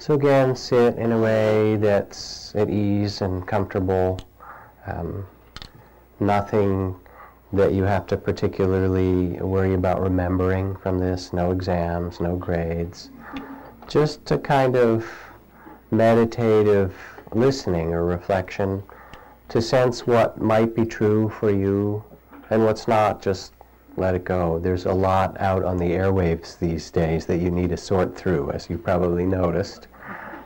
So again, sit in a way that's at ease and comfortable. Um, nothing that you have to particularly worry about remembering from this. No exams, no grades. Just a kind of meditative listening or reflection to sense what might be true for you and what's not. Just let it go. There's a lot out on the airwaves these days that you need to sort through, as you probably noticed.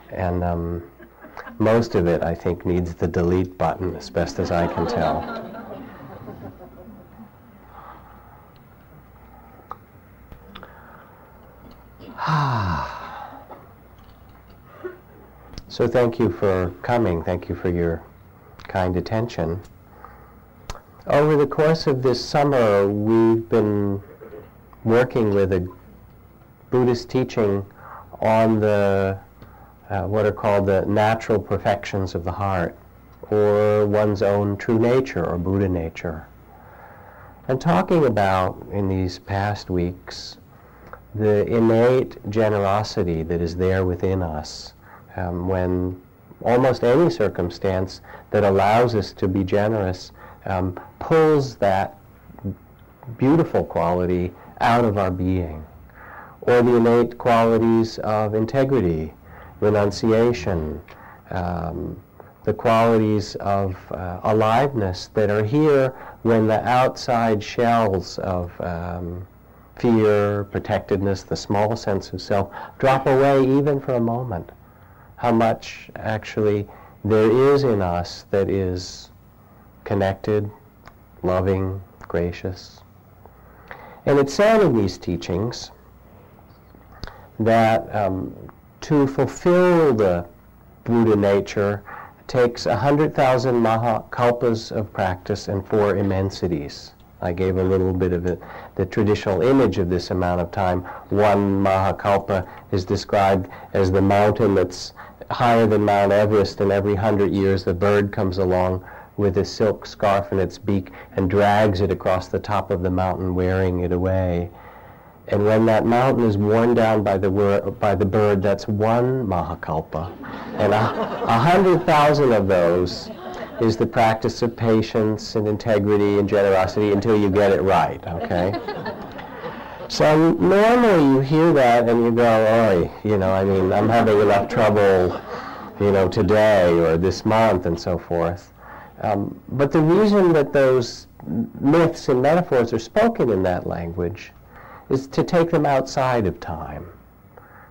And um, most of it, I think, needs the delete button, as best as I can tell. so thank you for coming. Thank you for your kind attention. Over the course of this summer, we've been working with a Buddhist teaching on the uh, what are called the natural perfections of the heart, or one's own true nature or Buddha nature. And talking about in these past weeks the innate generosity that is there within us um, when almost any circumstance that allows us to be generous um, pulls that beautiful quality out of our being. Or the innate qualities of integrity, renunciation, um, the qualities of uh, aliveness that are here when the outside shells of um, fear, protectedness, the small sense of self drop away even for a moment. How much actually there is in us that is connected, loving, gracious. And it's said in these teachings that um, to fulfill the Buddha nature takes 100,000 mahakalpas of practice and four immensities. I gave a little bit of it, the traditional image of this amount of time. One Mahakalpa is described as the mountain that's higher than Mount Everest, and every hundred years the bird comes along with a silk scarf in its beak and drags it across the top of the mountain, wearing it away. And when that mountain is worn down by the, wor- by the bird, that's one Mahakalpa. And a, a hundred thousand of those is the practice of patience and integrity and generosity until you get it right, okay? so normally you hear that and you go, oi, you know, I mean, I'm having enough trouble, you know, today or this month and so forth. Um, but the reason that those myths and metaphors are spoken in that language is to take them outside of time.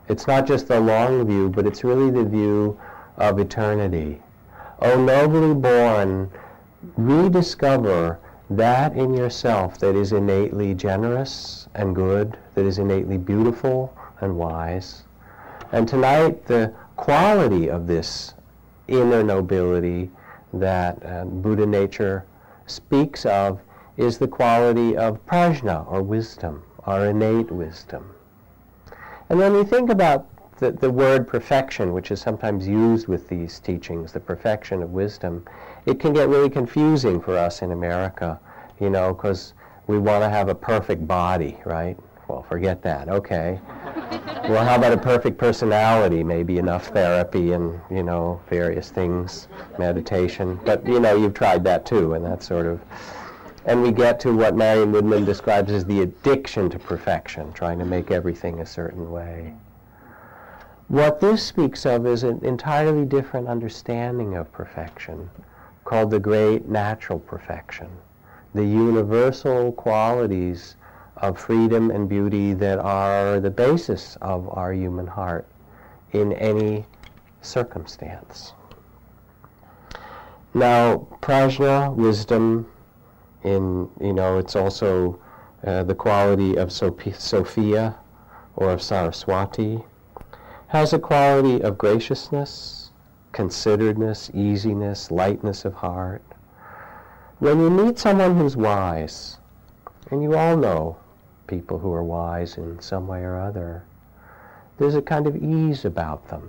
It's not just the long view, but it's really the view of eternity. O nobly born, rediscover that in yourself that is innately generous and good, that is innately beautiful and wise. And tonight, the quality of this inner nobility that uh, Buddha nature speaks of is the quality of prajna, or wisdom, our innate wisdom. And when we think about the, the word perfection, which is sometimes used with these teachings, the perfection of wisdom, it can get really confusing for us in America, you know, because we want to have a perfect body, right? Well, forget that. Okay. Well, how about a perfect personality? Maybe enough therapy and, you know, various things, meditation. But, you know, you've tried that too, and that sort of. And we get to what Marion Woodman describes as the addiction to perfection, trying to make everything a certain way. What this speaks of is an entirely different understanding of perfection called the great natural perfection, the universal qualities of freedom and beauty that are the basis of our human heart in any circumstance. Now, prajna, wisdom, in you know, it's also uh, the quality of Sophia or of Saraswati has a quality of graciousness, consideredness, easiness, lightness of heart. When you meet someone who's wise, and you all know people who are wise in some way or other, there's a kind of ease about them.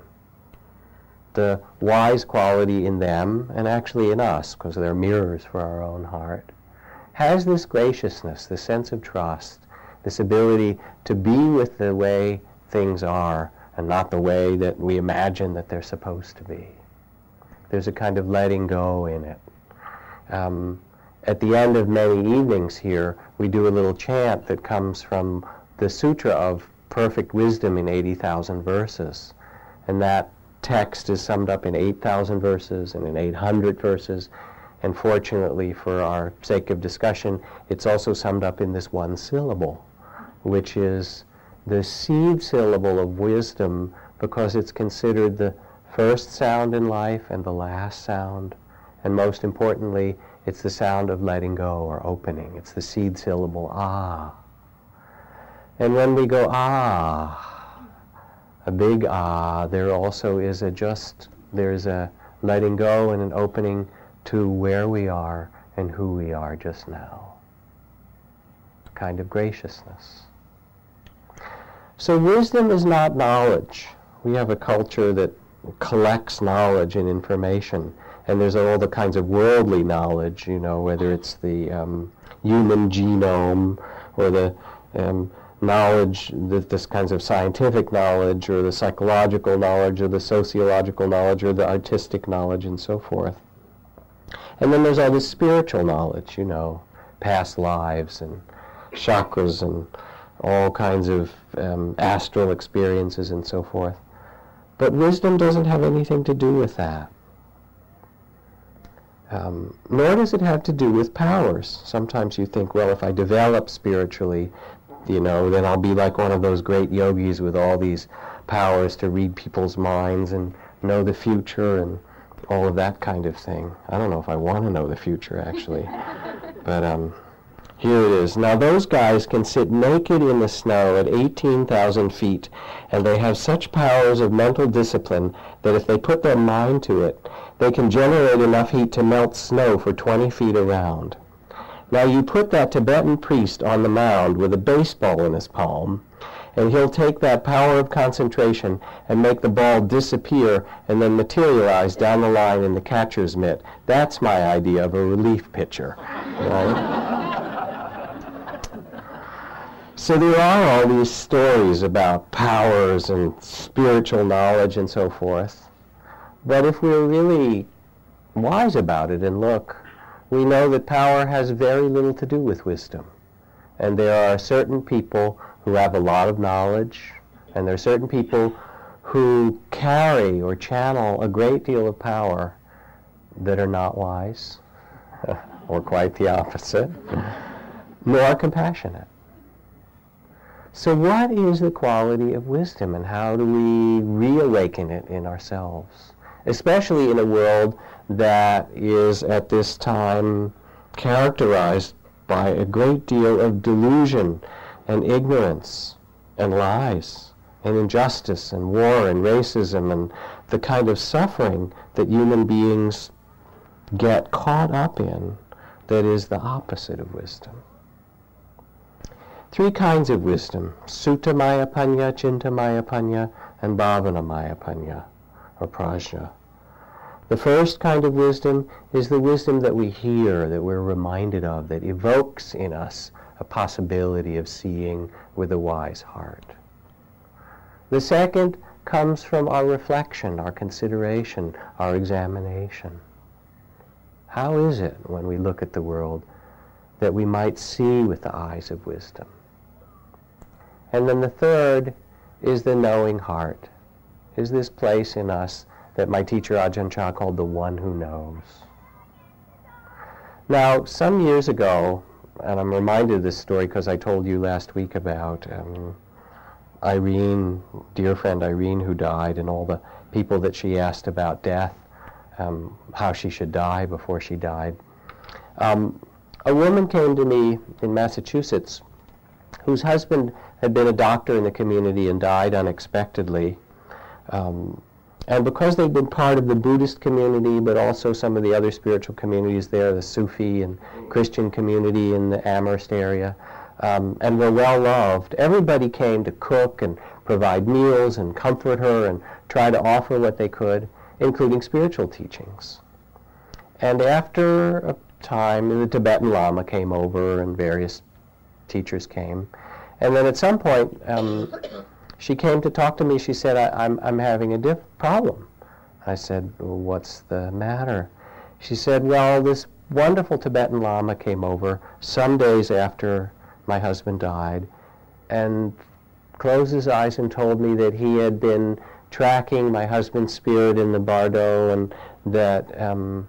The wise quality in them, and actually in us, because they're mirrors for our own heart, has this graciousness, this sense of trust, this ability to be with the way things are and not the way that we imagine that they're supposed to be. There's a kind of letting go in it. Um, at the end of many evenings here, we do a little chant that comes from the Sutra of Perfect Wisdom in 80,000 verses. And that text is summed up in 8,000 verses and in 800 verses. And fortunately, for our sake of discussion, it's also summed up in this one syllable, which is the seed syllable of wisdom because it's considered the first sound in life and the last sound. And most importantly, it's the sound of letting go or opening. It's the seed syllable, ah. And when we go, ah, a big ah, there also is a just, there's a letting go and an opening to where we are and who we are just now. A kind of graciousness. So wisdom is not knowledge. We have a culture that collects knowledge and information, and there's all the kinds of worldly knowledge, you know, whether it's the um, human genome or the um, knowledge, this kinds of scientific knowledge, or the psychological knowledge, or the sociological knowledge, or the artistic knowledge, and so forth. And then there's all this spiritual knowledge, you know, past lives and chakras and all kinds of um, astral experiences and so forth. But wisdom doesn't have anything to do with that. Um, nor does it have to do with powers. Sometimes you think, well, if I develop spiritually, you know, then I'll be like one of those great yogis with all these powers to read people's minds and know the future and all of that kind of thing. I don't know if I want to know the future actually, but um, here it is. Now those guys can sit naked in the snow at 18,000 feet, and they have such powers of mental discipline that if they put their mind to it, they can generate enough heat to melt snow for 20 feet around. Now you put that Tibetan priest on the mound with a baseball in his palm, and he'll take that power of concentration and make the ball disappear and then materialize down the line in the catcher's mitt. That's my idea of a relief pitcher. Right? so there are all these stories about powers and spiritual knowledge and so forth. But if we're really wise about it and look, we know that power has very little to do with wisdom. And there are certain people who have a lot of knowledge, and there are certain people who carry or channel a great deal of power that are not wise, or quite the opposite, nor compassionate. So what is the quality of wisdom and how do we reawaken it in ourselves? Especially in a world that is at this time characterized by a great deal of delusion and ignorance and lies and injustice and war and racism and the kind of suffering that human beings get caught up in that is the opposite of wisdom. Three kinds of wisdom, Sutta Maya Panya, Chinta Maya Panya, and Bhavana Maya Panya, or Prajna. The first kind of wisdom is the wisdom that we hear, that we're reminded of, that evokes in us a possibility of seeing with a wise heart. The second comes from our reflection, our consideration, our examination. How is it when we look at the world that we might see with the eyes of wisdom? And then the third is the knowing heart. Is this place in us that my teacher Ajahn Chah called the one who knows. Now, some years ago, and I'm reminded of this story because I told you last week about um, Irene, dear friend Irene, who died, and all the people that she asked about death, um, how she should die before she died. Um, a woman came to me in Massachusetts whose husband had been a doctor in the community and died unexpectedly. Um, and because they've been part of the Buddhist community, but also some of the other spiritual communities there, the Sufi and Christian community in the Amherst area, um, and were well loved, everybody came to cook and provide meals and comfort her and try to offer what they could, including spiritual teachings. And after a time, the Tibetan Lama came over and various teachers came. And then at some point, um, she came to talk to me. She said, I, am I'm, I'm having a problem. I said, well, what's the matter? She said, well, this wonderful Tibetan Lama came over some days after my husband died and closed his eyes and told me that he had been tracking my husband's spirit in the bardo and that um,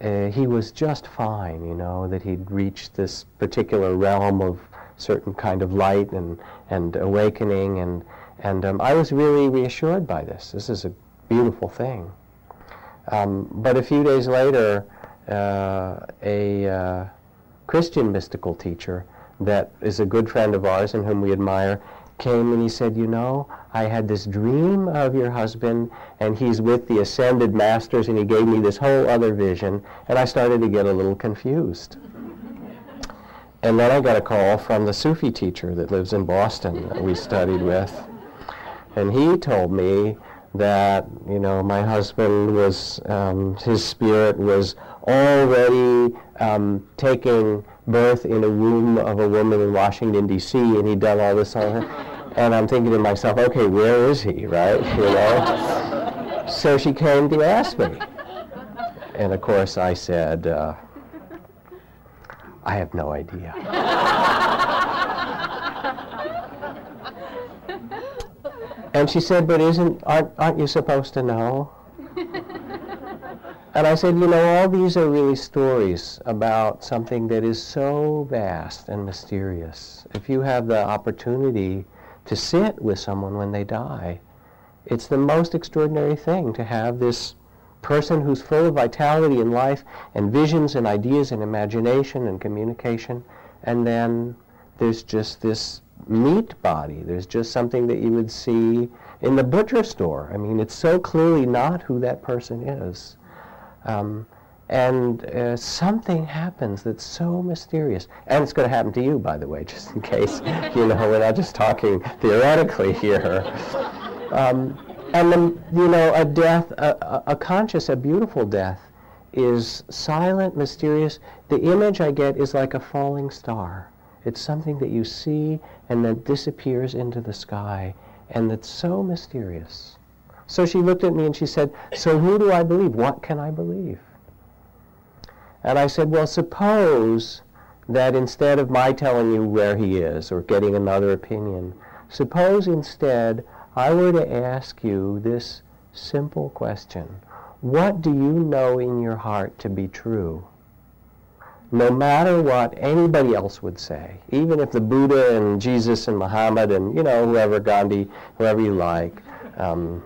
uh, he was just fine, you know, that he'd reached this particular realm of certain kind of light and, and awakening. And, and um, I was really reassured by this. This is a beautiful thing. Um, but a few days later, uh, a uh, Christian mystical teacher that is a good friend of ours and whom we admire came and he said, You know, I had this dream of your husband, and he's with the ascended masters, and he gave me this whole other vision, and I started to get a little confused. And then I got a call from the Sufi teacher that lives in Boston that we studied with. And he told me that, you know, my husband was, um, his spirit was already um, taking birth in a womb of a woman in Washington, D.C., and he'd done all this on her. And I'm thinking to myself, okay, where is he, right? You know? so she came to ask me. And of course I said, uh, I have no idea. and she said, but isn't, aren't, aren't you supposed to know? And I said, you know, all these are really stories about something that is so vast and mysterious. If you have the opportunity to sit with someone when they die, it's the most extraordinary thing to have this person who's full of vitality and life and visions and ideas and imagination and communication, and then there's just this meat body. There's just something that you would see in the butcher store. I mean, it's so clearly not who that person is. Um, and uh, something happens that's so mysterious. And it's going to happen to you, by the way, just in case, you know, we're not just talking theoretically here. Um, and then, you know, a death, a, a conscious, a beautiful death, is silent, mysterious. The image I get is like a falling star. It's something that you see and that disappears into the sky, and that's so mysterious. So she looked at me and she said, So who do I believe? What can I believe? And I said, Well, suppose that instead of my telling you where he is or getting another opinion, suppose instead I were to ask you this simple question What do you know in your heart to be true? No matter what anybody else would say, even if the Buddha and Jesus and Muhammad and, you know, whoever, Gandhi, whoever you like, um,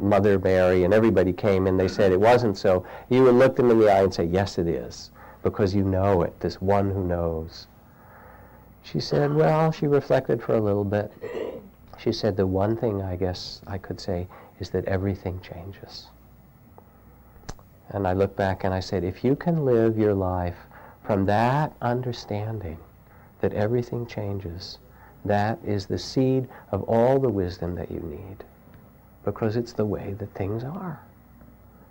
Mother Mary and everybody came and they said it wasn't so, you would look them in the eye and say, yes, it is, because you know it, this one who knows. She said, well, she reflected for a little bit. She said, the one thing I guess I could say is that everything changes. And I looked back and I said, if you can live your life from that understanding that everything changes, that is the seed of all the wisdom that you need because it's the way that things are.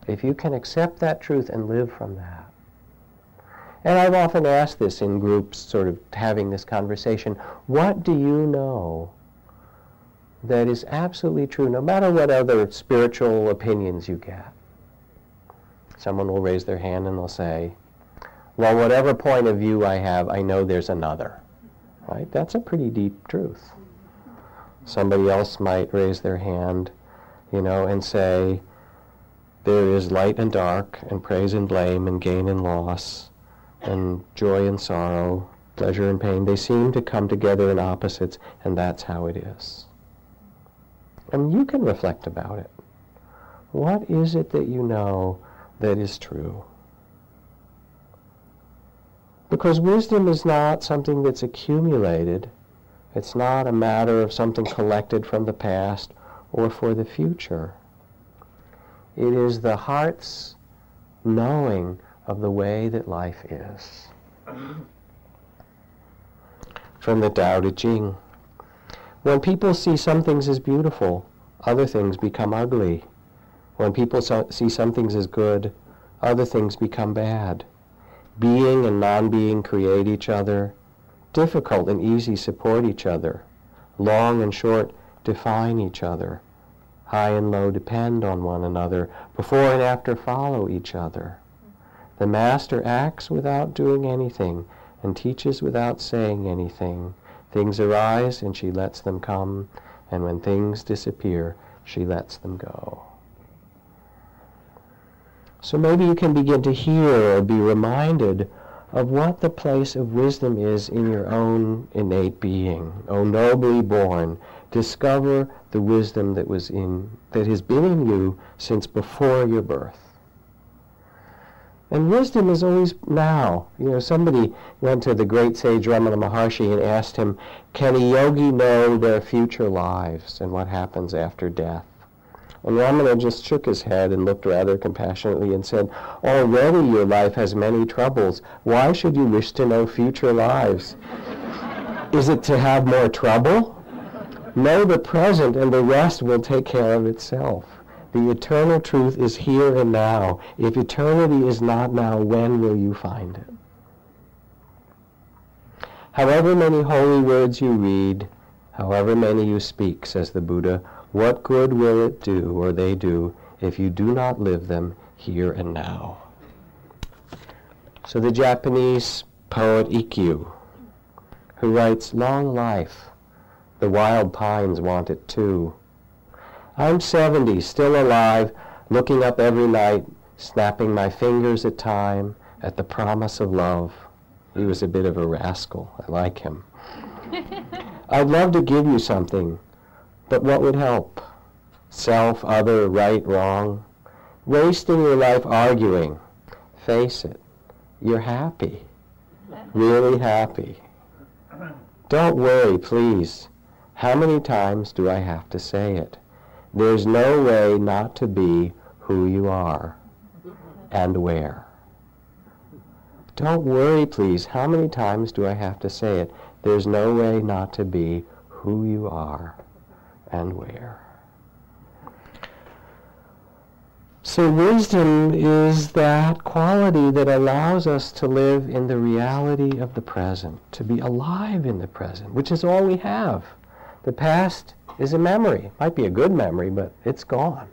If you can accept that truth and live from that. And I've often asked this in groups, sort of having this conversation what do you know that is absolutely true, no matter what other spiritual opinions you get? Someone will raise their hand and they'll say, well, whatever point of view I have, I know there's another. Right? That's a pretty deep truth. Somebody else might raise their hand, you know, and say, there is light and dark, and praise and blame, and gain and loss, and joy and sorrow, pleasure and pain. They seem to come together in opposites, and that's how it is. And you can reflect about it. What is it that you know that is true? Because wisdom is not something that's accumulated. It's not a matter of something collected from the past or for the future. It is the heart's knowing of the way that life is. From the Tao Te Ching. When people see some things as beautiful, other things become ugly. When people so- see some things as good, other things become bad. Being and non-being create each other. Difficult and easy support each other. Long and short define each other. High and low depend on one another. Before and after follow each other. The master acts without doing anything and teaches without saying anything. Things arise and she lets them come, and when things disappear, she lets them go. So maybe you can begin to hear or be reminded of what the place of wisdom is in your own innate being. O nobly born, discover the wisdom that was in that has been in you since before your birth. And wisdom is always now. You know, somebody went to the great sage Ramana Maharshi and asked him, can a yogi know their future lives and what happens after death? And Ramana just shook his head and looked rather compassionately and said, Already your life has many troubles. Why should you wish to know future lives? Is it to have more trouble? Know the present and the rest will take care of itself. The eternal truth is here and now. If eternity is not now, when will you find it? However many holy words you read, however many you speak, says the Buddha, what good will it do, or they do, if you do not live them here and now? So the Japanese poet Ikkyu, who writes, Long life, the wild pines want it too. I'm 70, still alive, looking up every night, snapping my fingers at time, at the promise of love. He was a bit of a rascal. I like him. I'd love to give you something, but what would help? Self, other, right, wrong? Wasting your life arguing. Face it. You're happy. Really happy. Don't worry, please. How many times do I have to say it? There's no way not to be who you are and where. Don't worry, please. How many times do I have to say it? There's no way not to be who you are and where. So wisdom is that quality that allows us to live in the reality of the present, to be alive in the present, which is all we have. The past is a memory. Might be a good memory, but it's gone.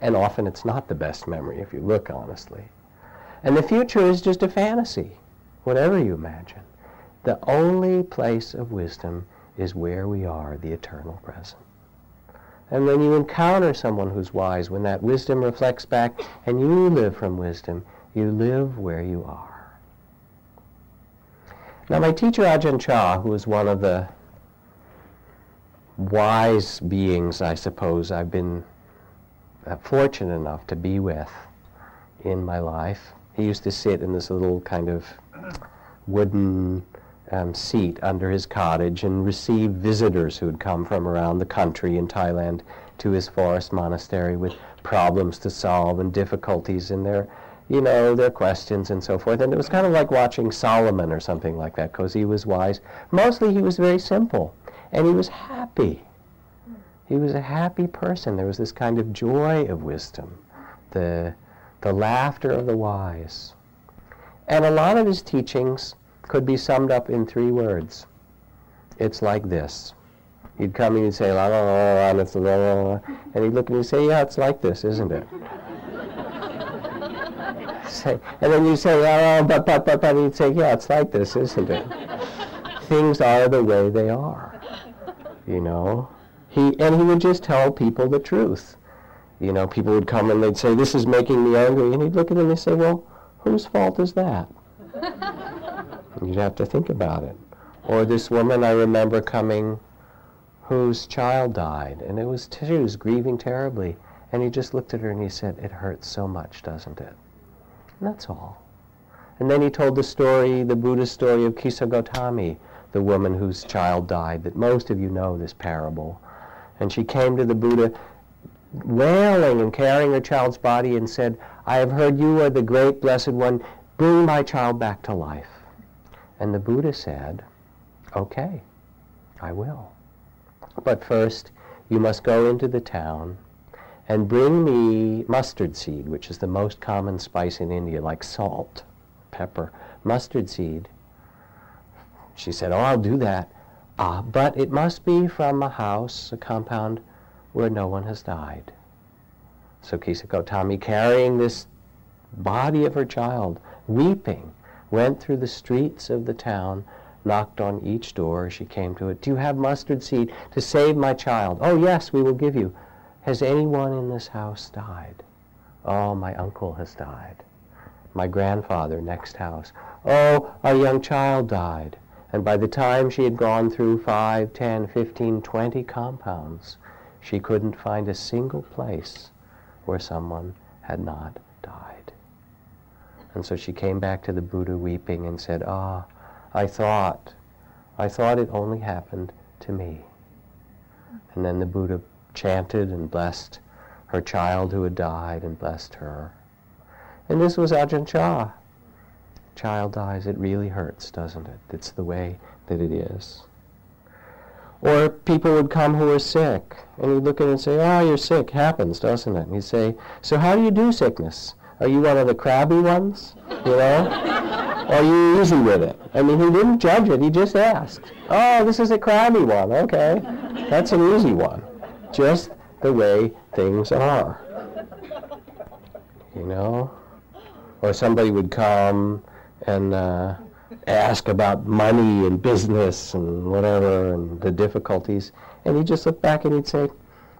And often it's not the best memory if you look honestly. And the future is just a fantasy, whatever you imagine. The only place of wisdom is where we are, the eternal present. And when you encounter someone who's wise, when that wisdom reflects back and you live from wisdom, you live where you are. Now my teacher Ajahn Chah, who was one of the wise beings, I suppose, I've been uh, fortunate enough to be with in my life. He used to sit in this little kind of wooden um, seat under his cottage and receive visitors who had come from around the country in Thailand to his forest monastery with problems to solve and difficulties in their, you know, their questions and so forth. And it was kind of like watching Solomon or something like that because he was wise. Mostly he was very simple and he was happy. He was a happy person. There was this kind of joy of wisdom, the, the laughter of the wise. And a lot of his teachings could be summed up in three words. It's like this. He'd come and he'd say, la la la la, and, it's la, la, la, and he'd look and he'd say, yeah, it's like this, isn't it? say, and then you say, oh, but, but, but, but, and he'd say, yeah, it's like this, isn't it? Things are the way they are, you know? He, and he would just tell people the truth. You know, people would come and they'd say, this is making me angry, and he'd look at them and say, well, whose fault is that? You'd have to think about it. Or this woman I remember coming whose child died, and it was she was grieving terribly. And he just looked at her and he said, It hurts so much, doesn't it? And that's all. And then he told the story, the Buddhist story of Kisa Gotami, the woman whose child died, that most of you know this parable. And she came to the Buddha wailing and carrying her child's body and said, I have heard you are the great blessed one. Bring my child back to life. And the Buddha said, okay, I will. But first, you must go into the town and bring me mustard seed, which is the most common spice in India, like salt, pepper, mustard seed. She said, oh, I'll do that. Ah, but it must be from a house, a compound, where no one has died. So Kisa Gotami, carrying this body of her child, weeping, went through the streets of the town, knocked on each door she came to it. Do you have mustard seed to save my child? Oh, yes, we will give you. Has anyone in this house died? Oh, my uncle has died. My grandfather, next house. Oh, our young child died. And by the time she had gone through five, ten, fifteen, twenty compounds, she couldn't find a single place where someone had not died. And so she came back to the Buddha weeping and said, Ah, I thought, I thought it only happened to me. And then the Buddha chanted and blessed her child who had died and blessed her. And this was Ajahn Chah. Child dies, it really hurts, doesn't it? It's the way that it is. Or people would come who were sick, and he'd look at it and say, oh, you're sick. Happens, doesn't it? And he'd say, so how do you do sickness? Are you one of the crabby ones? You know? or are you easy with it? I mean, he didn't judge it. He just asked, oh, this is a crabby one. Okay. That's an easy one. Just the way things are. You know? Or somebody would come and uh, ask about money and business and whatever and the difficulties. And he'd just look back and he'd say,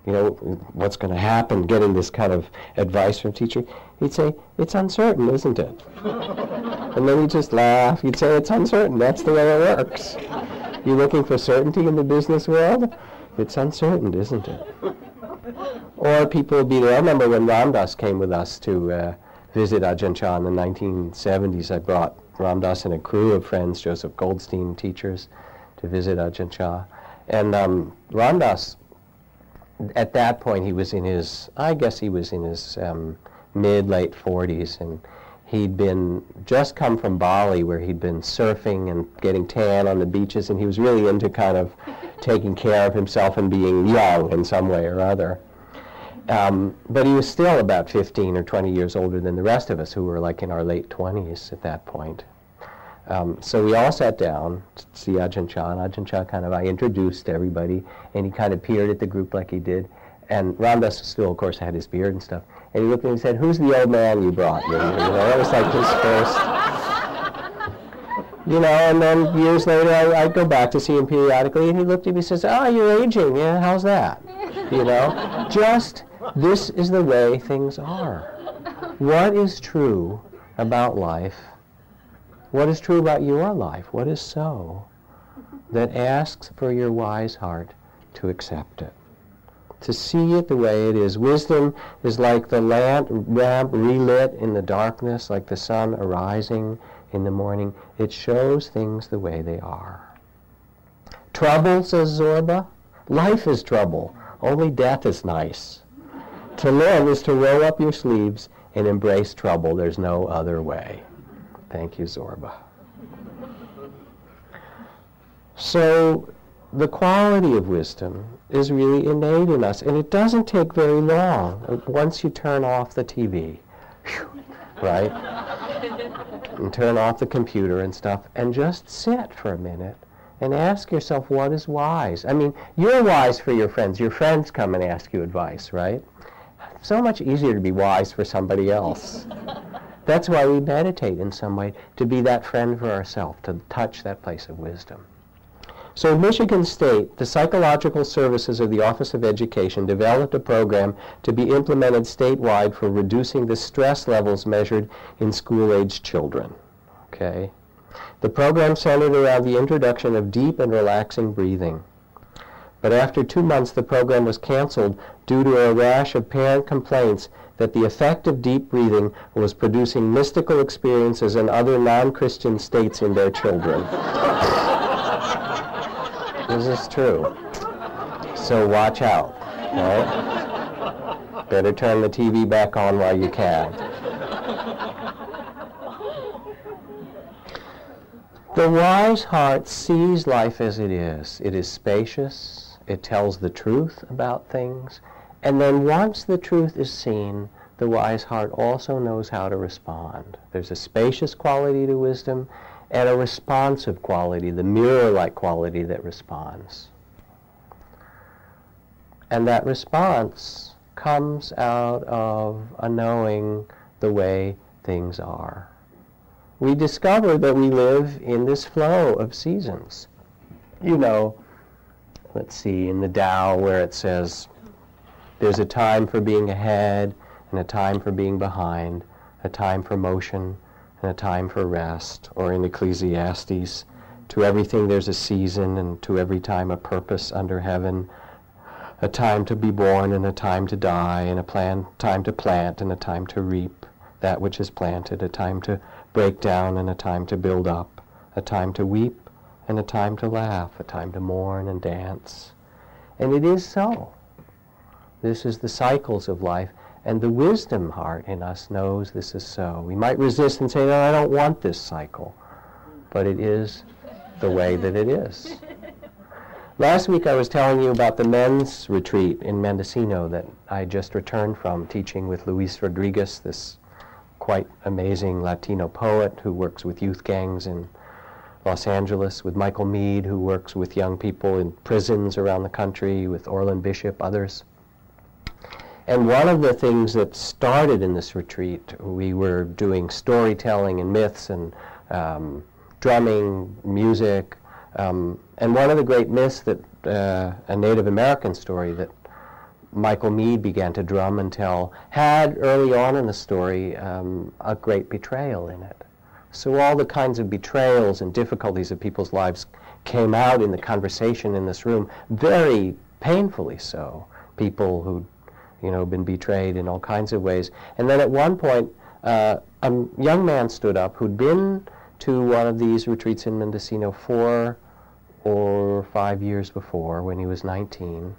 you know, what's going to happen, getting this kind of advice from teacher. He'd say, it's uncertain, isn't it? and then he'd just laugh. He'd say, it's uncertain. That's the way it works. You're looking for certainty in the business world? It's uncertain, isn't it? Or people would be there. I remember when Ram Dass came with us to uh, visit Ajahn Chah in the 1970s. I brought Ram Dass and a crew of friends, Joseph Goldstein teachers, to visit Ajahn Chah. And um, Ram Dass, at that point, he was in his, I guess he was in his um, mid, late 40s, and he'd been just come from Bali where he'd been surfing and getting tan on the beaches, and he was really into kind of taking care of himself and being young in some way or other. Um, but he was still about 15 or 20 years older than the rest of us who were like in our late 20s at that point. Um, so we all sat down to see Ajahn Chah, and Ajahn Chah kind of, I introduced everybody, and he kind of peered at the group like he did. And Ram Dass still, of course, had his beard and stuff. And he looked at me and said, who's the old man you brought? Know, you know that was like his first. You know, and then years later, I, I'd go back to see him periodically, and he looked at me and says, oh, you're aging. Yeah, how's that? You know, just this is the way things are. What is true about life? What is true about your life? What is so that asks for your wise heart to accept it? To see it the way it is. Wisdom is like the lamp, lamp relit in the darkness, like the sun arising in the morning. It shows things the way they are. Trouble, says Zorba. Life is trouble. Only death is nice. To live is to roll up your sleeves and embrace trouble. There's no other way. Thank you, Zorba. So the quality of wisdom is really innate in us, and it doesn't take very long once you turn off the TV, right? and turn off the computer and stuff, and just sit for a minute and ask yourself what is wise. I mean, you're wise for your friends. Your friends come and ask you advice, right? So much easier to be wise for somebody else. That's why we meditate in some way, to be that friend for ourselves, to touch that place of wisdom. So in Michigan State, the Psychological Services of the Office of Education developed a program to be implemented statewide for reducing the stress levels measured in school-aged children. Okay? The program centered around the introduction of deep and relaxing breathing. But after two months, the program was canceled due to a rash of parent complaints that the effect of deep breathing was producing mystical experiences in other non-Christian states in their children. this is true. So watch out, right? Better turn the TV back on while you can. The wise heart sees life as it is. It is spacious, it tells the truth about things. And then once the truth is seen, the wise heart also knows how to respond. There's a spacious quality to wisdom, and a responsive quality, the mirror-like quality that responds. And that response comes out of a knowing the way things are. We discover that we live in this flow of seasons. You know, let's see, in the Tao where it says there's a time for being ahead and a time for being behind, a time for motion and a time for rest, or in Ecclesiastes, to everything there's a season and to every time a purpose under heaven, a time to be born and a time to die, and a plan, time to plant and a time to reap that which is planted, a time to break down and a time to build up, a time to weep and a time to laugh, a time to mourn and dance. And it is so. This is the cycles of life. And the wisdom heart in us knows this is so. We might resist and say, no, I don't want this cycle. But it is the way that it is. Last week I was telling you about the men's retreat in Mendocino that I just returned from teaching with Luis Rodriguez, this quite amazing Latino poet who works with youth gangs in Los Angeles, with Michael Meade, who works with young people in prisons around the country, with Orland Bishop, others. And one of the things that started in this retreat, we were doing storytelling and myths and um, drumming, music, um, and one of the great myths that uh, a Native American story that Michael Meade began to drum and tell had early on in the story um, a great betrayal in it. So all the kinds of betrayals and difficulties of people's lives came out in the conversation in this room, very painfully so. People who'd, you know, been betrayed in all kinds of ways. And then at one point, uh, a young man stood up who'd been to one of these retreats in Mendocino four or five years before when he was 19.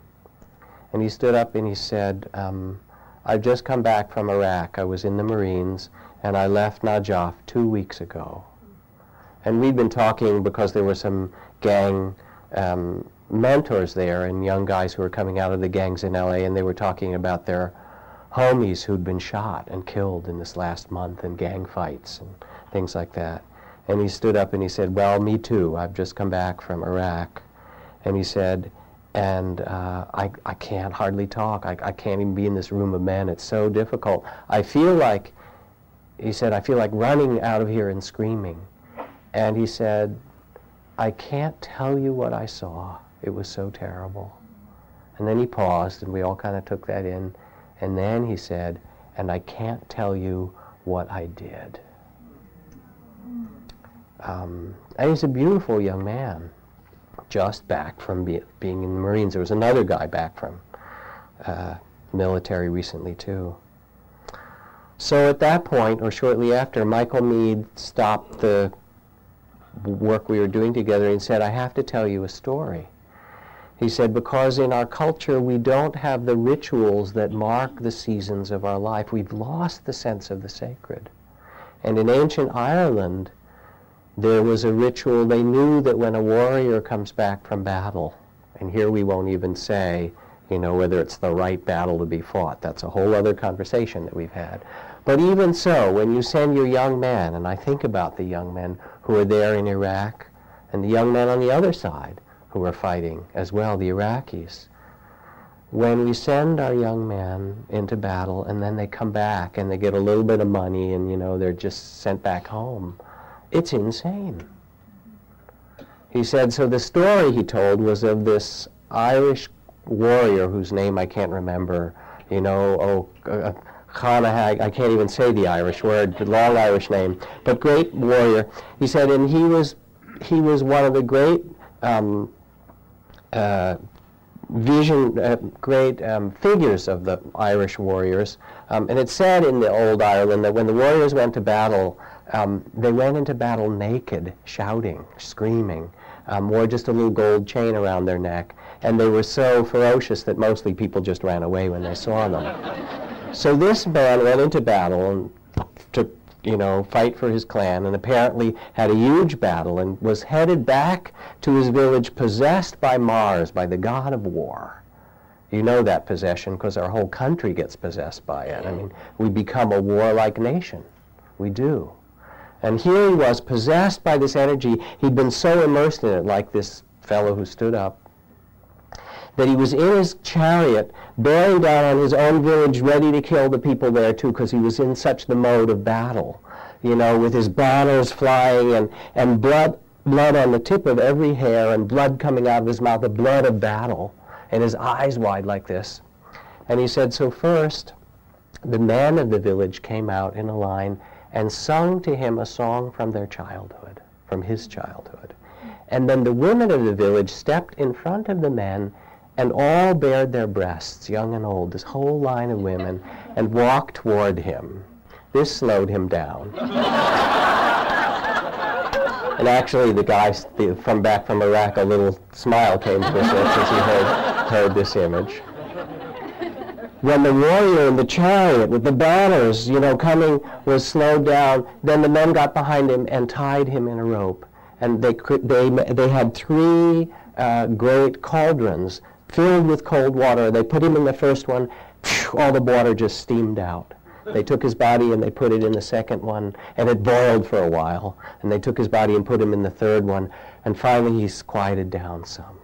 And he stood up and he said, um, I've just come back from Iraq. I was in the Marines and I left Najaf two weeks ago. And we'd been talking because there were some gang um, mentors there and young guys who were coming out of the gangs in LA and they were talking about their homies who'd been shot and killed in this last month in gang fights and things like that. And he stood up and he said, Well, me too. I've just come back from Iraq. And he said, and uh, I, I can't hardly talk. I, I can't even be in this room of men. It's so difficult. I feel like, he said, I feel like running out of here and screaming. And he said, I can't tell you what I saw. It was so terrible. And then he paused, and we all kind of took that in. And then he said, and I can't tell you what I did. Um, and he's a beautiful young man, just back from be, being in the Marines. There was another guy back from uh, military recently, too. So at that point, or shortly after, Michael Meade stopped the work we were doing together and said, I have to tell you a story. He said, because in our culture we don't have the rituals that mark the seasons of our life. We've lost the sense of the sacred. And in ancient Ireland, there was a ritual. They knew that when a warrior comes back from battle, and here we won't even say, you know, whether it's the right battle to be fought. That's a whole other conversation that we've had. But even so, when you send your young men, and I think about the young men who are there in Iraq, and the young men on the other side who are fighting as well, the Iraqis, when we send our young men into battle and then they come back and they get a little bit of money and, you know, they're just sent back home, it's insane. He said, so the story he told was of this Irish warrior whose name I can't remember, you know, oh, uh, Hanahag, I can't even say the Irish word, the long Irish name, but great warrior. He said, and he was, he was one of the great um, uh, vision, uh, great um, figures of the Irish warriors. Um, and it's said in the old Ireland that when the warriors went to battle, um, they went into battle naked, shouting, screaming, um, wore just a little gold chain around their neck, and they were so ferocious that mostly people just ran away when they saw them. so this man went into battle and to, you know, fight for his clan, and apparently had a huge battle and was headed back to his village possessed by Mars, by the god of war. You know that possession because our whole country gets possessed by it. I mean, we become a warlike nation. We do. And here he was, possessed by this energy. He'd been so immersed in it, like this fellow who stood up, that he was in his chariot, bearing down on his own village, ready to kill the people there too, because he was in such the mode of battle, you know, with his banners flying and, and blood, blood on the tip of every hair and blood coming out of his mouth, the blood of battle, and his eyes wide like this. And he said, so first, the men of the village came out in a line and sung to him a song from their childhood, from his childhood. And then the women of the village stepped in front of the men and all bared their breasts, young and old, this whole line of women, and walked toward him. This slowed him down. and actually, the guy from back from Iraq, a little smile came to his lips as he heard, heard this image when the warrior in the chariot with the banners, you know, coming was slowed down, then the men got behind him and tied him in a rope. And they, they, they had three uh, great cauldrons filled with cold water. They put him in the first one, all the water just steamed out. They took his body and they put it in the second one, and it boiled for a while. And they took his body and put him in the third one, and finally he's quieted down some.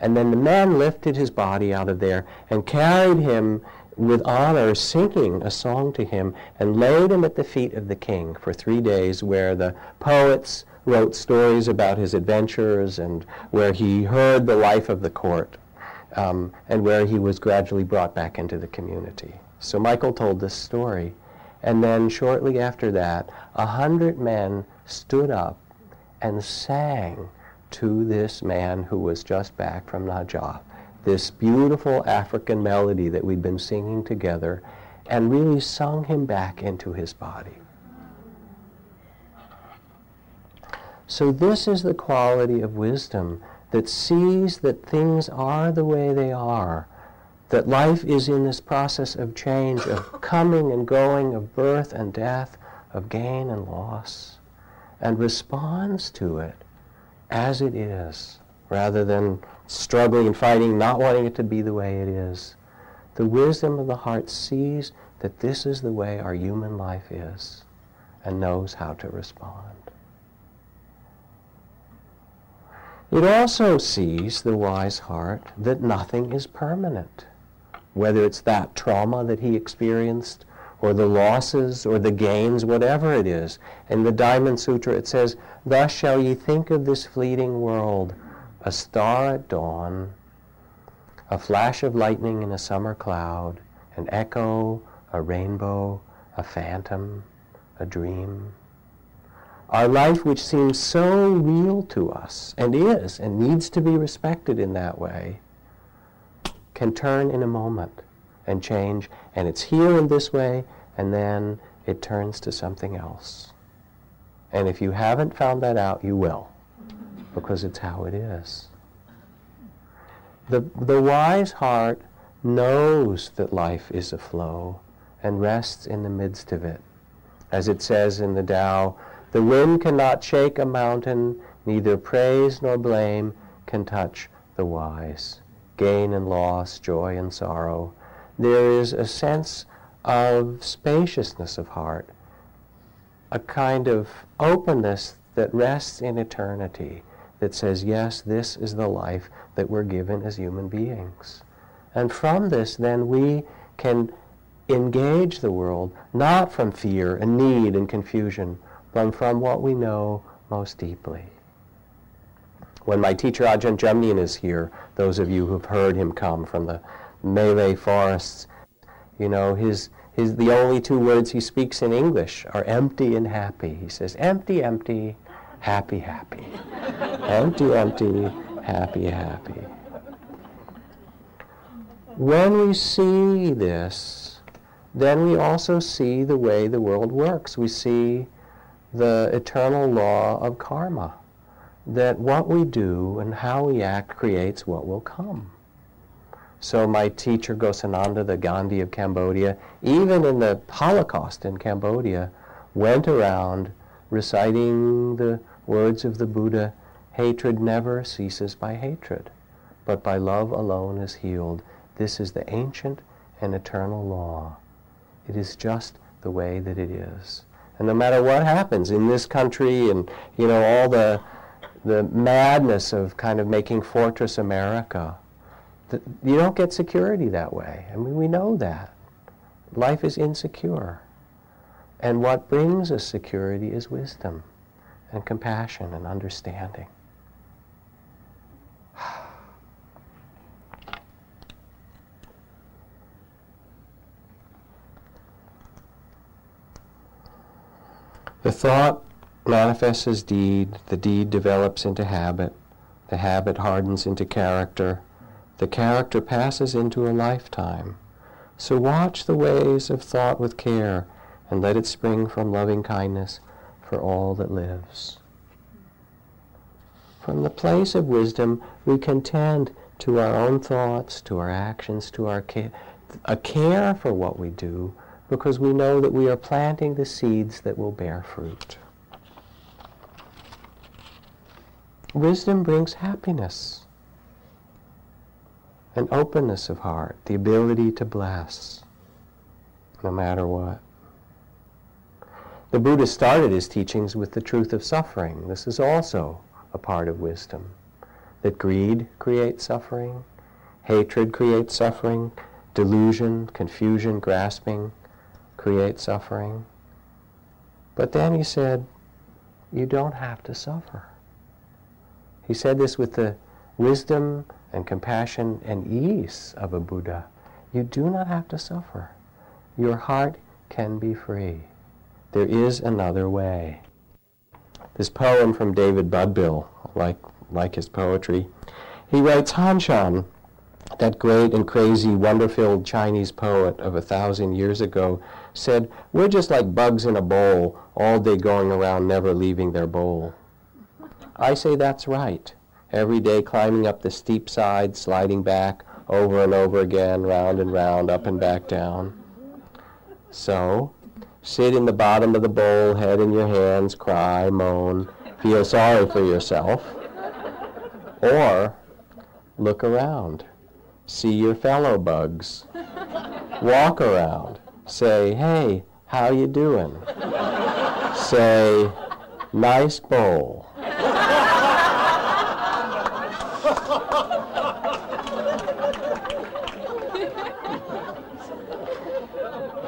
And then the man lifted his body out of there and carried him with honor, singing a song to him, and laid him at the feet of the king for three days, where the poets wrote stories about his adventures and where he heard the life of the court, um, and where he was gradually brought back into the community. So Michael told this story. And then shortly after that, a hundred men stood up and sang to this man who was just back from Najaf. This beautiful African melody that we'd been singing together and really sung him back into his body. So this is the quality of wisdom that sees that things are the way they are, that life is in this process of change, of coming and going, of birth and death, of gain and loss, and responds to it as it is, rather than struggling and fighting, not wanting it to be the way it is. The wisdom of the heart sees that this is the way our human life is and knows how to respond. It also sees, the wise heart, that nothing is permanent. Whether it's that trauma that he experienced or the losses or the gains, whatever it is. In the Diamond Sutra it says, Thus shall ye think of this fleeting world, a star at dawn, a flash of lightning in a summer cloud, an echo, a rainbow, a phantom, a dream. Our life, which seems so real to us, and is, and needs to be respected in that way, can turn in a moment and change, and it's here in this way, and then it turns to something else. And if you haven't found that out, you will, because it's how it is. The, the wise heart knows that life is a flow and rests in the midst of it. As it says in the Tao, the wind cannot shake a mountain, neither praise nor blame can touch the wise. Gain and loss, joy and sorrow, there is a sense of spaciousness of heart, a kind of openness that rests in eternity, that says, yes, this is the life that we're given as human beings. And from this, then, we can engage the world not from fear and need and confusion, but from what we know most deeply. When my teacher Ajahn Jamnian is here, those of you who've heard him come from the Malay forests. You know, his, his, the only two words he speaks in English are empty and happy. He says, empty, empty, happy, happy. empty, empty, happy, happy. When we see this, then we also see the way the world works. We see the eternal law of karma, that what we do and how we act creates what will come. So my teacher Ghosananda, the Gandhi of Cambodia, even in the Holocaust in Cambodia, went around reciting the words of the Buddha, hatred never ceases by hatred, but by love alone is healed. This is the ancient and eternal law. It is just the way that it is. And no matter what happens in this country and, you know, all the, the madness of kind of making Fortress America, the, you don't get security that way. I mean, we know that. Life is insecure. And what brings us security is wisdom and compassion and understanding. The thought manifests as deed, the deed develops into habit, the habit hardens into character, the character passes into a lifetime. So watch the ways of thought with care and let it spring from loving kindness for all that lives. From the place of wisdom, we can tend to our own thoughts, to our actions, to our care, a care for what we do, because we know that we are planting the seeds that will bear fruit. Wisdom brings happiness, an openness of heart, the ability to bless, no matter what. The Buddha started his teachings with the truth of suffering. This is also a part of wisdom. That greed creates suffering, hatred creates suffering, delusion, confusion, grasping create suffering. But then he said, you don't have to suffer. He said this with the wisdom and compassion and ease of a Buddha. You do not have to suffer. Your heart can be free. There is another way. This poem from David Budbill, like, like his poetry, he writes, Hanshan, that great and crazy, wonder-filled Chinese poet of a thousand years ago, said, We're just like bugs in a bowl, all day going around, never leaving their bowl. I say that's right. Every day climbing up the steep side, sliding back over and over again, round and round, up and back down. So, sit in the bottom of the bowl, head in your hands, cry, moan, feel sorry for yourself. Or look around, see your fellow bugs, walk around, Say, hey, how you doing? Say, nice bowl.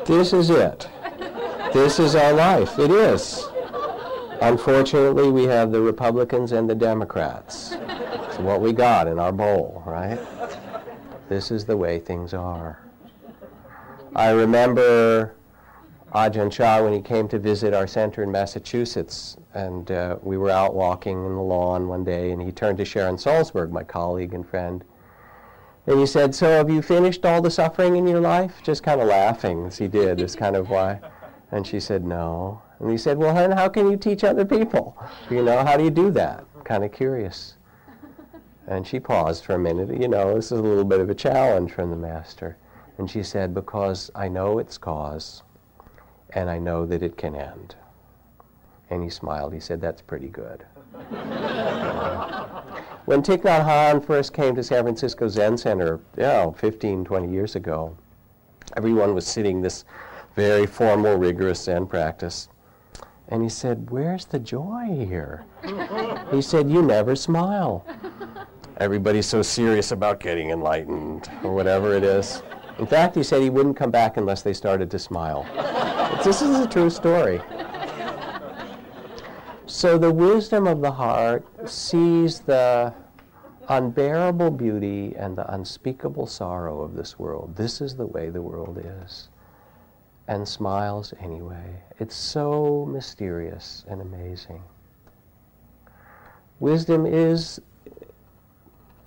this is it. This is our life. It is. Unfortunately, we have the Republicans and the Democrats. It's what we got in our bowl, right? This is the way things are. I remember Ajahn Chah when he came to visit our center in Massachusetts, and uh, we were out walking in the lawn one day, and he turned to Sharon Salzberg, my colleague and friend, and he said, "So have you finished all the suffering in your life?" Just kind of laughing as he did, is kind of why. And she said, "No." And he said, "Well, then how can you teach other people? You know, how do you do that?" Kind of curious. And she paused for a minute. You know, this is a little bit of a challenge from the master. And she said, Because I know its cause, and I know that it can end. And he smiled. He said, That's pretty good. when Thich Nhat Hanh first came to San Francisco Zen Center, you know, 15, 20 years ago, everyone was sitting this very formal, rigorous Zen practice. And he said, Where's the joy here? he said, You never smile. Everybody's so serious about getting enlightened, or whatever it is. In fact, he said he wouldn't come back unless they started to smile. this is a true story. So the wisdom of the heart sees the unbearable beauty and the unspeakable sorrow of this world. This is the way the world is. And smiles anyway. It's so mysterious and amazing. Wisdom is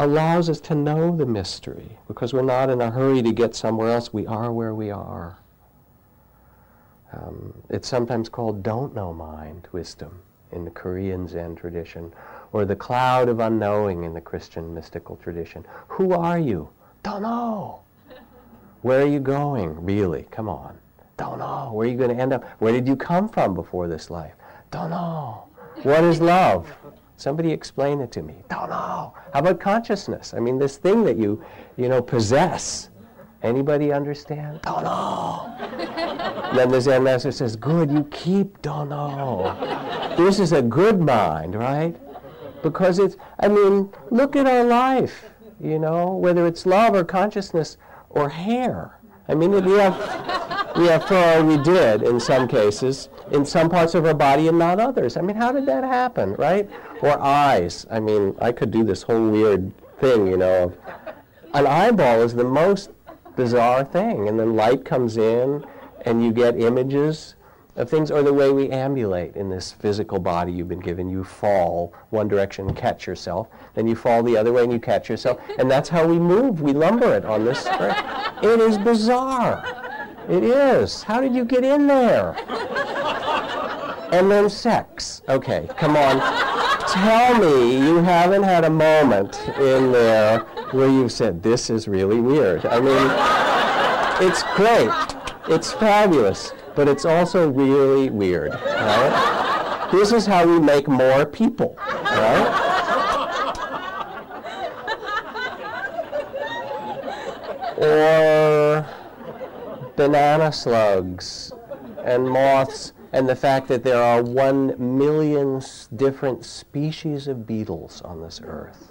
allows us to know the mystery because we're not in a hurry to get somewhere else. We are where we are. Um, it's sometimes called don't know mind wisdom in the Korean Zen tradition, or the cloud of unknowing in the Christian mystical tradition. Who are you? Don't know. Where are you going? Really? Come on. Don't know. Where are you going to end up? Where did you come from before this life? Don't know. What is love? Somebody explain it to me. Don't know. How about consciousness? I mean, this thing that you, you know, possess. Anybody understand? Don't know. then the Zen master says, Good, you keep don't know. This is a good mind, right? Because it's, I mean, look at our life, you know, whether it's love or consciousness or hair. I mean, we have, we have fur, we did in some cases, in some parts of our body and not others. I mean, how did that happen, right? Or eyes. I mean, I could do this whole weird thing, you know. An eyeball is the most bizarre thing, and then light comes in, and you get images of things, or the way we ambulate in this physical body you've been given. You fall one direction and catch yourself, then you fall the other way and you catch yourself, and that's how we move. We lumber it on this. It is bizarre. It is. How did you get in there? And then sex. Okay, come on. Tell me you haven't had a moment in there where you've said, this is really weird. I mean, it's great. It's fabulous but it's also really weird, right? this is how we make more people, right? or banana slugs and moths and the fact that there are one million different species of beetles on this earth.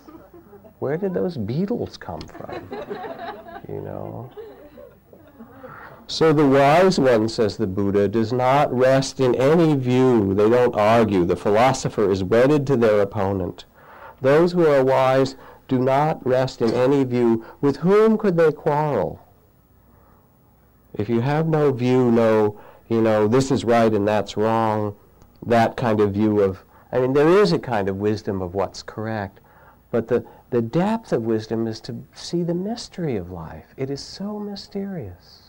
Where did those beetles come from? You know? So the wise one, says the Buddha, does not rest in any view. They don't argue. The philosopher is wedded to their opponent. Those who are wise do not rest in any view. With whom could they quarrel? If you have no view, no, you know, this is right and that's wrong, that kind of view of, I mean, there is a kind of wisdom of what's correct, but the, the depth of wisdom is to see the mystery of life. It is so mysterious.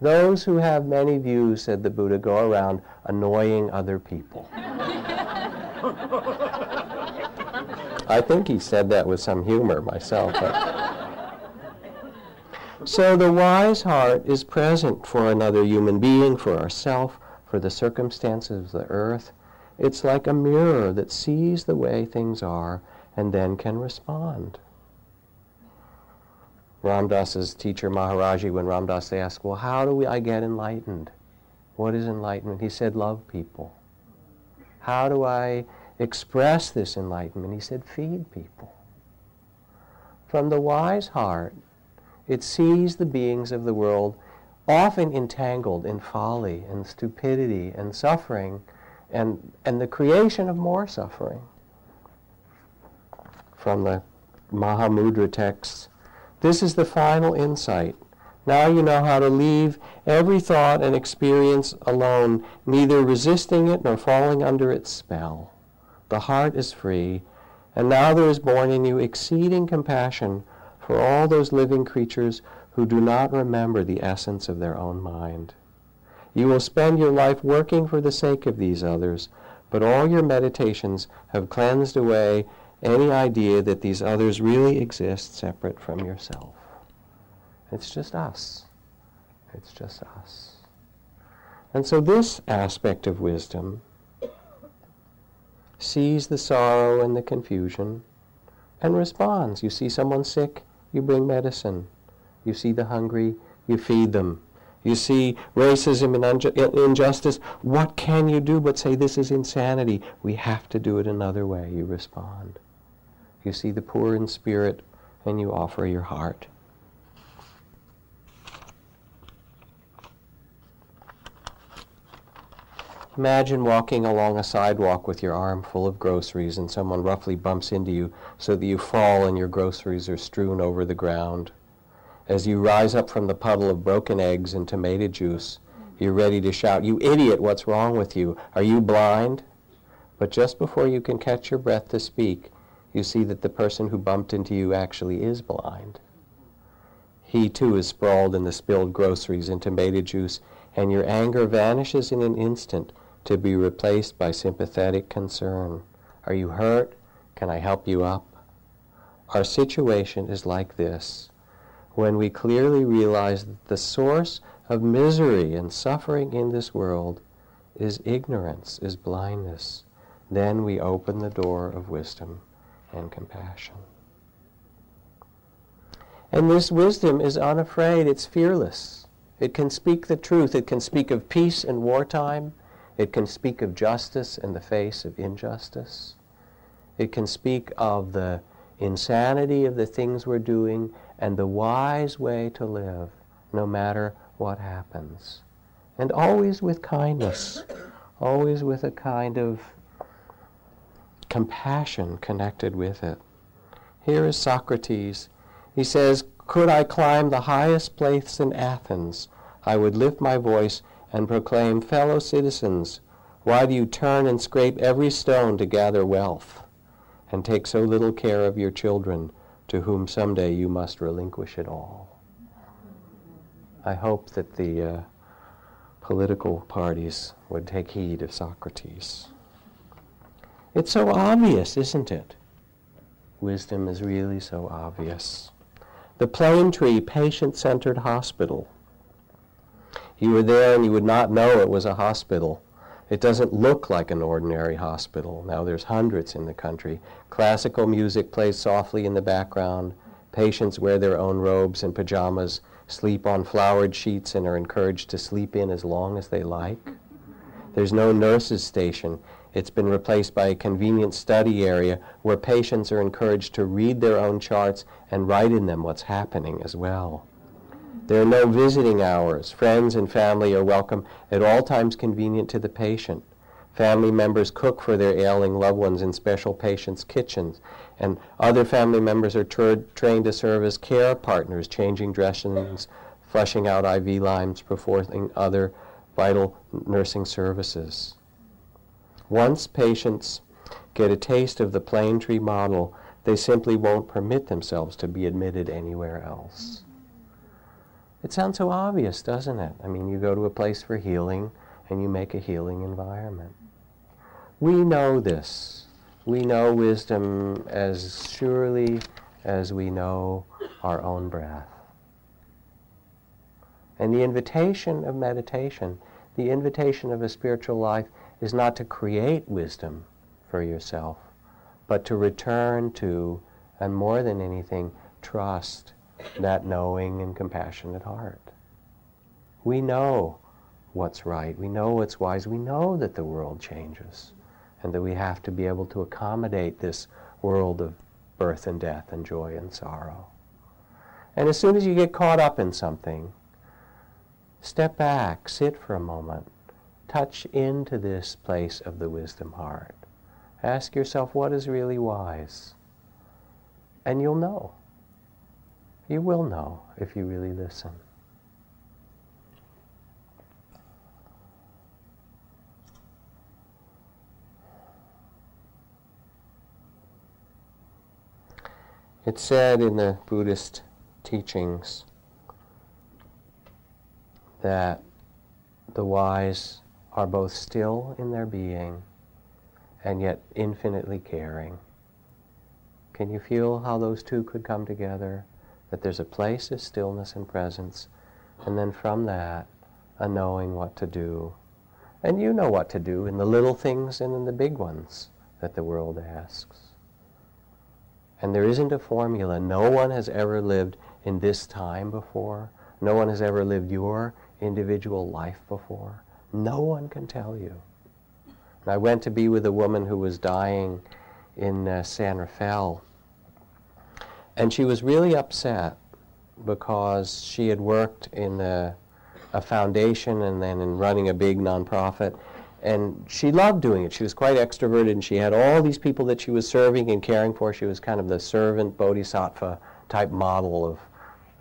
Those who have many views, said the Buddha, go around annoying other people. I think he said that with some humor myself. so the wise heart is present for another human being, for ourself, for the circumstances of the earth. It's like a mirror that sees the way things are and then can respond. Ram Dass's teacher Maharaji, when Ram Dass they asked, well, how do we, I get enlightened? What is enlightenment? He said, love people. How do I express this enlightenment? He said, feed people. From the wise heart, it sees the beings of the world often entangled in folly and stupidity and suffering and, and the creation of more suffering. From the Mahamudra texts, this is the final insight. Now you know how to leave every thought and experience alone, neither resisting it nor falling under its spell. The heart is free, and now there is born in you exceeding compassion for all those living creatures who do not remember the essence of their own mind. You will spend your life working for the sake of these others, but all your meditations have cleansed away any idea that these others really exist separate from yourself. It's just us. It's just us. And so this aspect of wisdom sees the sorrow and the confusion and responds. You see someone sick, you bring medicine. You see the hungry, you feed them. You see racism and injustice. What can you do but say this is insanity? We have to do it another way. You respond. You see the poor in spirit and you offer your heart. Imagine walking along a sidewalk with your arm full of groceries and someone roughly bumps into you so that you fall and your groceries are strewn over the ground. As you rise up from the puddle of broken eggs and tomato juice, you're ready to shout, You idiot, what's wrong with you? Are you blind? But just before you can catch your breath to speak, you see that the person who bumped into you actually is blind. He too is sprawled in the spilled groceries and tomato juice, and your anger vanishes in an instant to be replaced by sympathetic concern. Are you hurt? Can I help you up? Our situation is like this. When we clearly realize that the source of misery and suffering in this world is ignorance, is blindness, then we open the door of wisdom and compassion. And this wisdom is unafraid, it's fearless. It can speak the truth. It can speak of peace in wartime. It can speak of justice in the face of injustice. It can speak of the insanity of the things we're doing and the wise way to live, no matter what happens. And always with kindness, always with a kind of compassion connected with it. Here is Socrates. He says, Could I climb the highest place in Athens, I would lift my voice and proclaim, Fellow citizens, why do you turn and scrape every stone to gather wealth, and take so little care of your children, to whom someday you must relinquish it all? I hope that the uh, political parties would take heed of Socrates. It's so obvious, isn't it? Wisdom is really so obvious. The Planetree patient centered hospital. You were there and you would not know it was a hospital. It doesn't look like an ordinary hospital. Now there's hundreds in the country. Classical music plays softly in the background. Patients wear their own robes and pajamas, sleep on flowered sheets, and are encouraged to sleep in as long as they like. There's no nurse's station. It's been replaced by a convenient study area where patients are encouraged to read their own charts and write in them what's happening as well. There are no visiting hours. Friends and family are welcome at all times convenient to the patient. Family members cook for their ailing loved ones in special patients' kitchens, and other family members are tra- trained to serve as care partners, changing dressings, flushing out IV lines, performing other vital nursing services. Once patients get a taste of the Planetree model, they simply won't permit themselves to be admitted anywhere else. It sounds so obvious, doesn't it? I mean, you go to a place for healing and you make a healing environment. We know this. We know wisdom as surely as we know our own breath. And the invitation of meditation, the invitation of a spiritual life, is not to create wisdom for yourself, but to return to, and more than anything, trust that knowing and compassionate heart. We know what's right. We know what's wise. We know that the world changes and that we have to be able to accommodate this world of birth and death and joy and sorrow. And as soon as you get caught up in something, step back, sit for a moment, touch into this place of the wisdom heart. Ask yourself what is really wise. And you'll know. You will know if you really listen. It's said in the Buddhist teachings that the wise are both still in their being and yet infinitely caring. Can you feel how those two could come together? That there's a place of stillness and presence, and then from that, a knowing what to do. And you know what to do in the little things and in the big ones that the world asks. And there isn't a formula. No one has ever lived in this time before. No one has ever lived your individual life before. No one can tell you. And I went to be with a woman who was dying in uh, San Rafael. And she was really upset because she had worked in a, a foundation and then in running a big nonprofit. And she loved doing it. She was quite extroverted and she had all these people that she was serving and caring for. She was kind of the servant bodhisattva type model of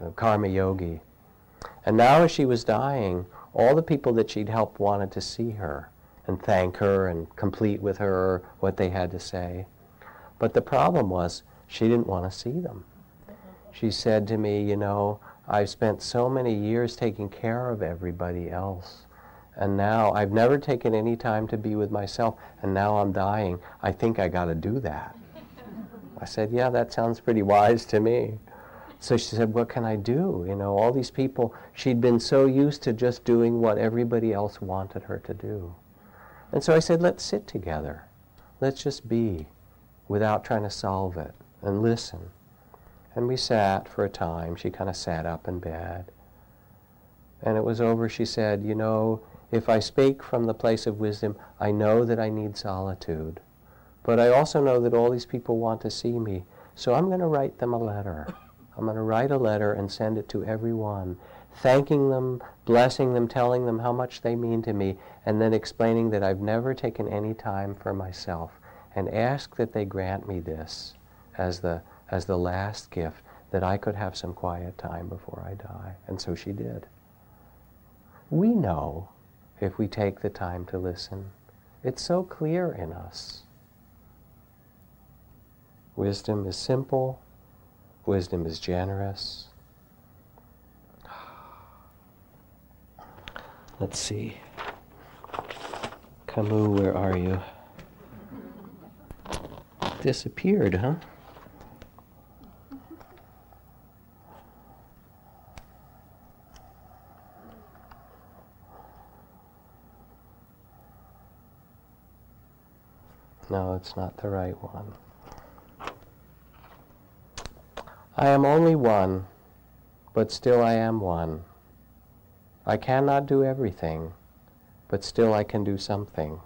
uh, karma yogi. And now, as she was dying, all the people that she'd helped wanted to see her and thank her and complete with her what they had to say. But the problem was she didn't want to see them. She said to me, You know, I've spent so many years taking care of everybody else. And now I've never taken any time to be with myself, and now I'm dying. I think I got to do that. I said, Yeah, that sounds pretty wise to me. So she said, What can I do? You know, all these people, she'd been so used to just doing what everybody else wanted her to do. And so I said, Let's sit together. Let's just be without trying to solve it and listen. And we sat for a time. She kind of sat up in bed. And it was over. She said, You know, if I speak from the place of wisdom, I know that I need solitude. But I also know that all these people want to see me. So I'm going to write them a letter. I'm going to write a letter and send it to everyone, thanking them, blessing them, telling them how much they mean to me, and then explaining that I've never taken any time for myself, and ask that they grant me this as the, as the last gift, that I could have some quiet time before I die. And so she did. We know if we take the time to listen. It's so clear in us. Wisdom is simple, wisdom is generous. Let's see. Camus, where are you? Disappeared, huh? No, it's not the right one. I am only one, but still I am one. I cannot do everything, but still I can do something.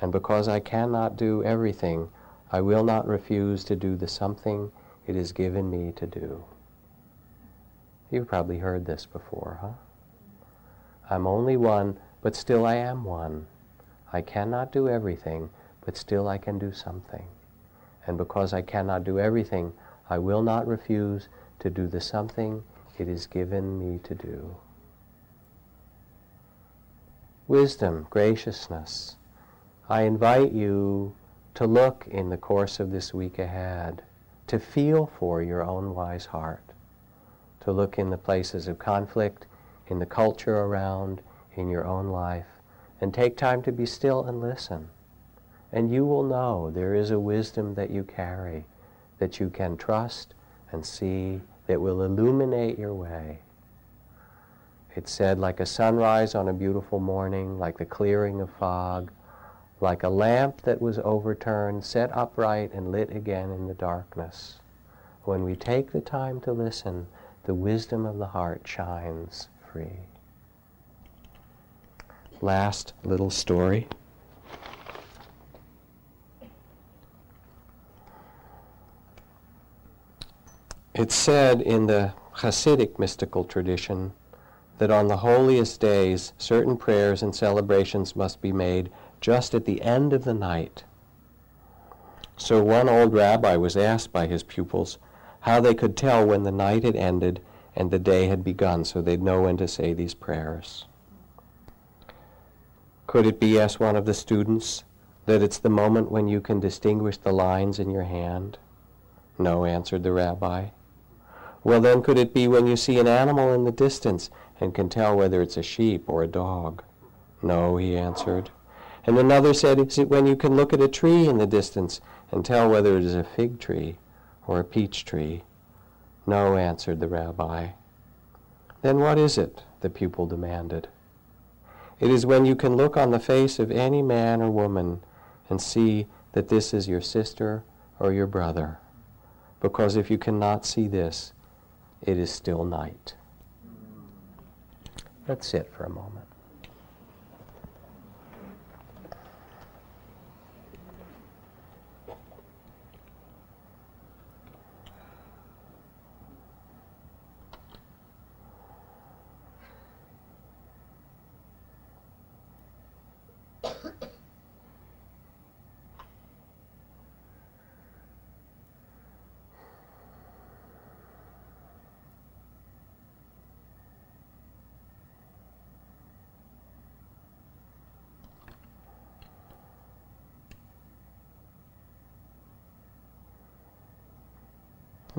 And because I cannot do everything, I will not refuse to do the something it is given me to do. You've probably heard this before, huh? I'm only one, but still I am one. I cannot do everything, but still I can do something. And because I cannot do everything, I will not refuse to do the something it is given me to do. Wisdom, graciousness. I invite you to look in the course of this week ahead, to feel for your own wise heart, to look in the places of conflict, in the culture around, in your own life, and take time to be still and listen. And you will know there is a wisdom that you carry that you can trust and see that will illuminate your way. It said like a sunrise on a beautiful morning, like the clearing of fog, like a lamp that was overturned, set upright and lit again in the darkness. When we take the time to listen, the wisdom of the heart shines free. Last little story. It's said in the Hasidic mystical tradition that on the holiest days certain prayers and celebrations must be made just at the end of the night. So one old rabbi was asked by his pupils how they could tell when the night had ended and the day had begun so they'd know when to say these prayers. Could it be, asked one of the students, that it's the moment when you can distinguish the lines in your hand? No, answered the rabbi. Well, then, could it be when you see an animal in the distance and can tell whether it's a sheep or a dog? No, he answered. And another said, Is it when you can look at a tree in the distance and tell whether it is a fig tree or a peach tree? No, answered the rabbi. Then what is it? the pupil demanded. It is when you can look on the face of any man or woman and see that this is your sister or your brother. Because if you cannot see this, it is still night. Let's sit for a moment.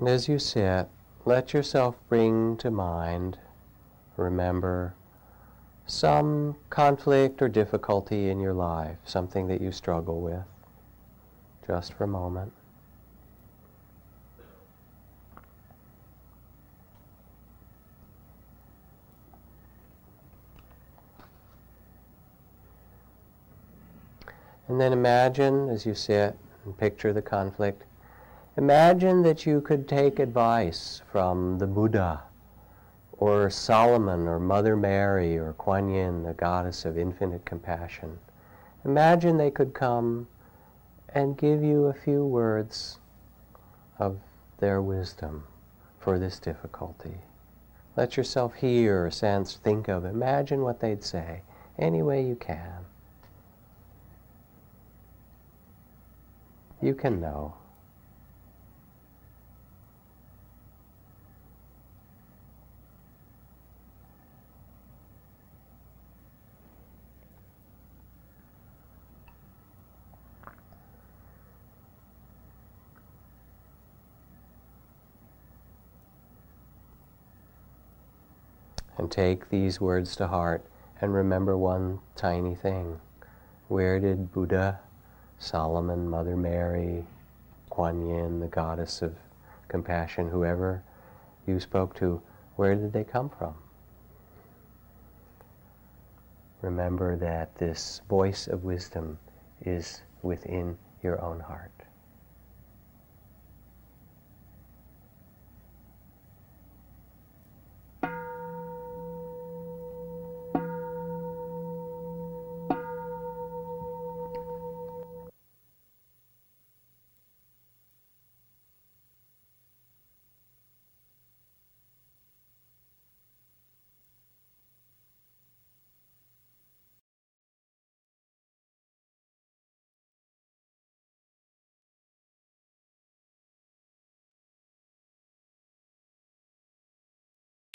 And as you sit, let yourself bring to mind, remember, some conflict or difficulty in your life, something that you struggle with, just for a moment. And then imagine as you sit and picture the conflict Imagine that you could take advice from the Buddha or Solomon or Mother Mary or Kuan Yin, the goddess of infinite compassion. Imagine they could come and give you a few words of their wisdom for this difficulty. Let yourself hear, sense, think of, imagine what they'd say any way you can. You can know. And take these words to heart and remember one tiny thing. Where did Buddha, Solomon, Mother Mary, Kuan Yin, the goddess of compassion, whoever you spoke to, where did they come from? Remember that this voice of wisdom is within your own heart.